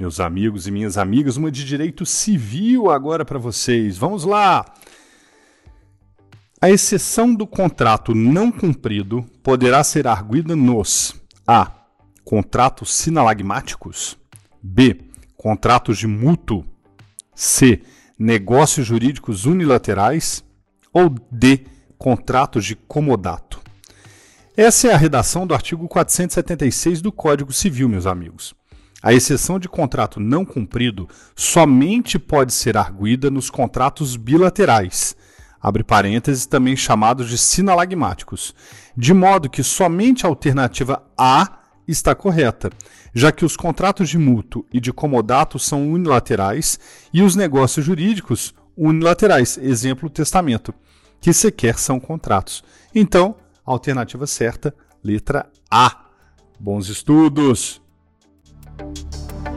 meus amigos e minhas amigas, uma de direito civil agora para vocês. Vamos lá! A exceção do contrato não cumprido poderá ser arguida nos A. Contratos sinalagmáticos. B. Contratos de mútuo. C. Negócios jurídicos unilaterais. Ou D. Contratos de comodato. Essa é a redação do artigo 476 do Código Civil, meus amigos. A exceção de contrato não cumprido somente pode ser arguida nos contratos bilaterais abre parênteses, também chamados de sinalagmáticos, de modo que somente a alternativa A está correta, já que os contratos de mútuo e de comodato são unilaterais e os negócios jurídicos unilaterais, exemplo testamento, que sequer são contratos. Então, alternativa certa, letra A. Bons estudos! Thank you.